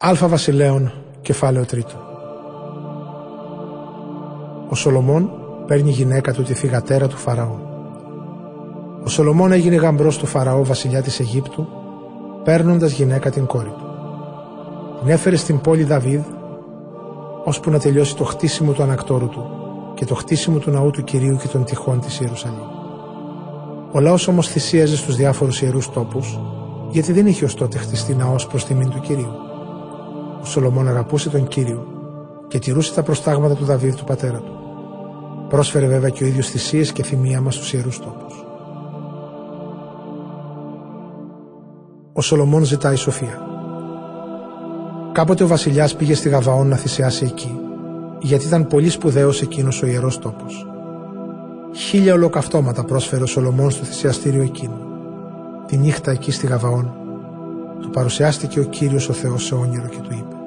Αλφα Βασιλέων, κεφάλαιο τρίτο. Ο Σολομών παίρνει γυναίκα του τη θυγατέρα του Φαραώ. Ο Σολομών έγινε γαμπρός του Φαραώ βασιλιά της Αιγύπτου, παίρνοντας γυναίκα την κόρη του. Την έφερε στην πόλη Δαβίδ, ώσπου να τελειώσει το χτίσιμο του ανακτόρου του και το χτίσιμο του ναού του Κυρίου και των τυχών της Ιερουσαλήμ. Ο λαός όμως θυσίαζε στους διάφορους ιερούς τόπους, γιατί δεν είχε ως τότε χτιστεί ναός προς τιμήν του Κυρίου ο Σολομών αγαπούσε τον Κύριο και τηρούσε τα προστάγματα του Δαβίδ του πατέρα του. Πρόσφερε βέβαια και ο ίδιος θυσίες και θυμία μας στους ιερούς τόπους. Ο Σολομών ζητάει σοφία. Κάποτε ο βασιλιάς πήγε στη Γαβαόν να θυσιάσει εκεί, γιατί ήταν πολύ σπουδαίος εκείνος ο ιερός τόπος. Χίλια ολοκαυτώματα πρόσφερε ο Σολομών στο θυσιαστήριο εκείνο. Τη νύχτα εκεί στη Γαβαόν του παρουσιάστηκε ο Κύριος ο Θεός σε όνειρο και του είπε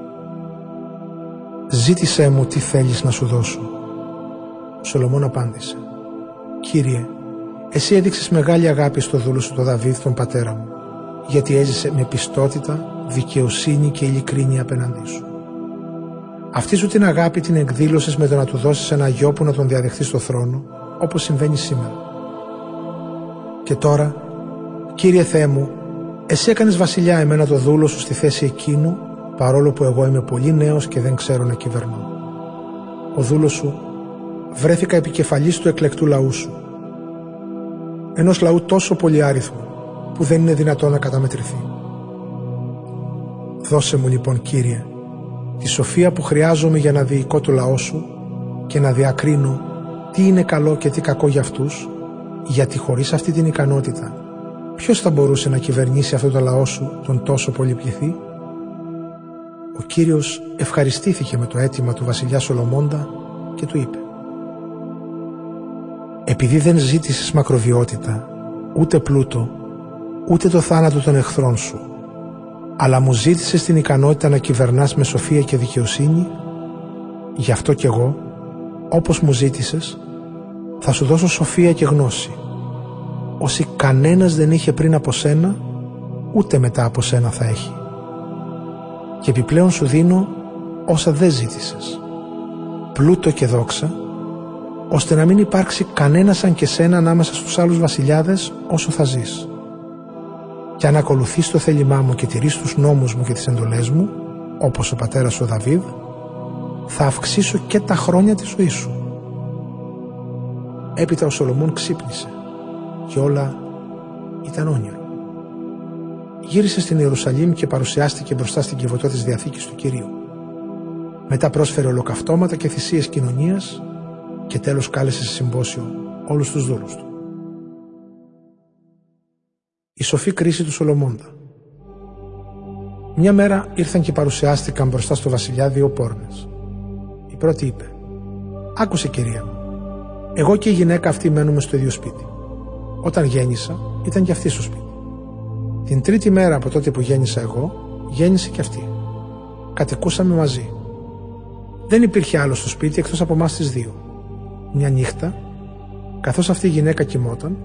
«Ζήτησέ μου τι θέλεις να σου δώσω». Ο Σολομών απάντησε «Κύριε, εσύ έδειξες μεγάλη αγάπη στο δούλο σου τον Δαβίδ τον πατέρα μου, γιατί έζησε με πιστότητα, δικαιοσύνη και ειλικρίνη απέναντί σου. Αυτή σου την αγάπη την εκδήλωσες με το να του δώσεις ένα γιο που να τον διαδεχθεί στο θρόνο, όπως συμβαίνει σήμερα. Και τώρα, Κύριε Θεέ μου, εσύ έκανες βασιλιά εμένα το δούλο σου στη θέση εκείνου, παρόλο που εγώ είμαι πολύ νέος και δεν ξέρω να κυβερνώ. Ο δούλος σου βρέθηκα επικεφαλής του εκλεκτού λαού σου. Ενός λαού τόσο πολύ άριθμο, που δεν είναι δυνατό να καταμετρηθεί. Δώσε μου λοιπόν Κύριε, τη σοφία που χρειάζομαι για να διοικώ το λαό σου και να διακρίνω τι είναι καλό και τι κακό για αυτούς, γιατί χωρίς αυτή την ικανότητα ποιος θα μπορούσε να κυβερνήσει αυτό το λαό σου τον τόσο πολυπληθή. Ο Κύριος ευχαριστήθηκε με το αίτημα του βασιλιά Σολομώντα και του είπε «Επειδή δεν ζήτησες μακροβιότητα, ούτε πλούτο, ούτε το θάνατο των εχθρών σου, αλλά μου ζήτησες την ικανότητα να κυβερνάς με σοφία και δικαιοσύνη, γι' αυτό κι εγώ, όπως μου ζήτησες, θα σου δώσω σοφία και γνώση όσοι κανένας δεν είχε πριν από σένα, ούτε μετά από σένα θα έχει. Και επιπλέον σου δίνω όσα δεν ζήτησες. Πλούτο και δόξα, ώστε να μην υπάρξει κανένας σαν και σένα ανάμεσα στους άλλους βασιλιάδες όσο θα ζεις. Και αν ακολουθείς το θέλημά μου και τηρείς τους νόμους μου και τις εντολές μου, όπως ο πατέρας ο Δαβίδ, θα αυξήσω και τα χρόνια της ζωής σου. Έπειτα ο Σολομών ξύπνησε και όλα ήταν όνειρο. Γύρισε στην Ιερουσαλήμ και παρουσιάστηκε μπροστά στην κυβωτό της Διαθήκης του Κυρίου. Μετά πρόσφερε ολοκαυτώματα και θυσίες κοινωνίας και τέλος κάλεσε σε συμπόσιο όλους τους δούλους του. Η σοφή κρίση του Σολομώντα Μια μέρα ήρθαν και παρουσιάστηκαν μπροστά στο βασιλιά δύο πόρνες. Η πρώτη είπε «Άκουσε κυρία μου, εγώ και η γυναίκα αυτή μένουμε στο ίδιο σπίτι. Όταν γέννησα, ήταν και αυτή στο σπίτι. Την τρίτη μέρα από τότε που γέννησα εγώ, γέννησε και αυτή. Κατοικούσαμε μαζί. Δεν υπήρχε άλλο στο σπίτι εκτός από εμάς τις δύο. Μια νύχτα, καθώς αυτή η γυναίκα κοιμόταν,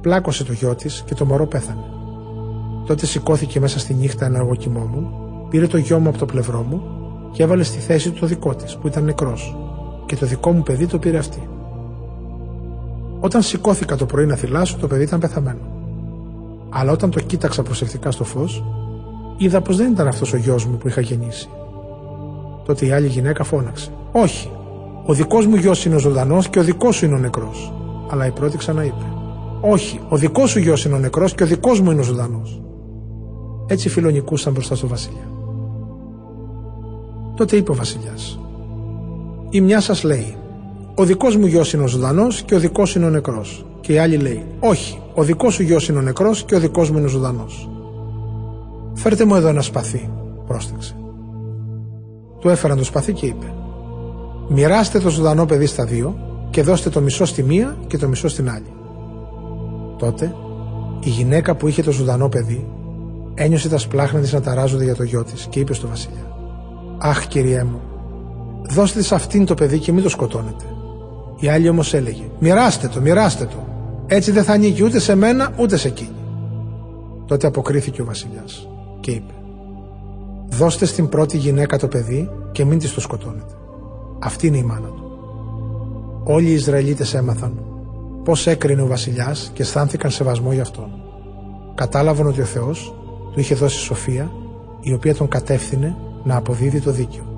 πλάκωσε το γιο της και το μωρό πέθανε. Τότε σηκώθηκε μέσα στη νύχτα ενώ εγώ κοιμόμουν, πήρε το γιο μου από το πλευρό μου και έβαλε στη θέση του το δικό της που ήταν νεκρός και το δικό μου παιδί το πήρε αυτή. Όταν σηκώθηκα το πρωί να θυλάσω, το παιδί ήταν πεθαμένο. Αλλά όταν το κοίταξα προσεκτικά στο φως, είδα πως δεν ήταν αυτός ο γιος μου που είχα γεννήσει. Τότε η άλλη γυναίκα φώναξε. Όχι, ο δικός μου γιος είναι ο ζωντανός και ο δικός σου είναι ο νεκρός. Αλλά η πρώτη ξαναείπε. Όχι, ο δικός σου γιος είναι ο νεκρός και ο δικός μου είναι ο ζωντανός. Έτσι φιλονικούσαν μπροστά στο Βασιλιά. Τότε είπε ο Βασιλιάς. Η μια σας λέει, ο δικός μου γιος είναι ο ζωντανός και ο δικός είναι ο νεκρός. Και η άλλη λέει, Όχι, ο δικός σου γιος είναι ο νεκρός και ο δικός μου είναι ο ζωντανός. Φέρτε μου εδώ ένα σπαθί, πρόσταξε. Του έφεραν το σπαθί και είπε, Μοιράστε το ζωντανό παιδί στα δύο και δώστε το μισό στη μία και το μισό στην άλλη. Τότε η γυναίκα που είχε το ζωντανό παιδί ένιωσε τα σπλάχνα της να ταράζονται για το γιο της και είπε στο Βασιλιά, Αχ, κυριέ μου, δώστε σε αυτήν το παιδί και μην το σκοτώνετε. Η άλλη όμως έλεγε: Μοιράστε το, μοιράστε το. Έτσι δεν θα ανήκει ούτε σε μένα ούτε σε εκείνη. Τότε αποκρίθηκε ο Βασιλιάς και είπε: Δώστε στην πρώτη γυναίκα το παιδί και μην της το σκοτώνετε. Αυτή είναι η μάνα του. Όλοι οι Ισραηλίτες έμαθαν πώς έκρινε ο βασιλιάς και αισθάνθηκαν σεβασμό για αυτόν. Κατάλαβαν ότι ο Θεός του είχε δώσει σοφία η οποία τον κατεύθυνε να αποδίδει το δίκαιο.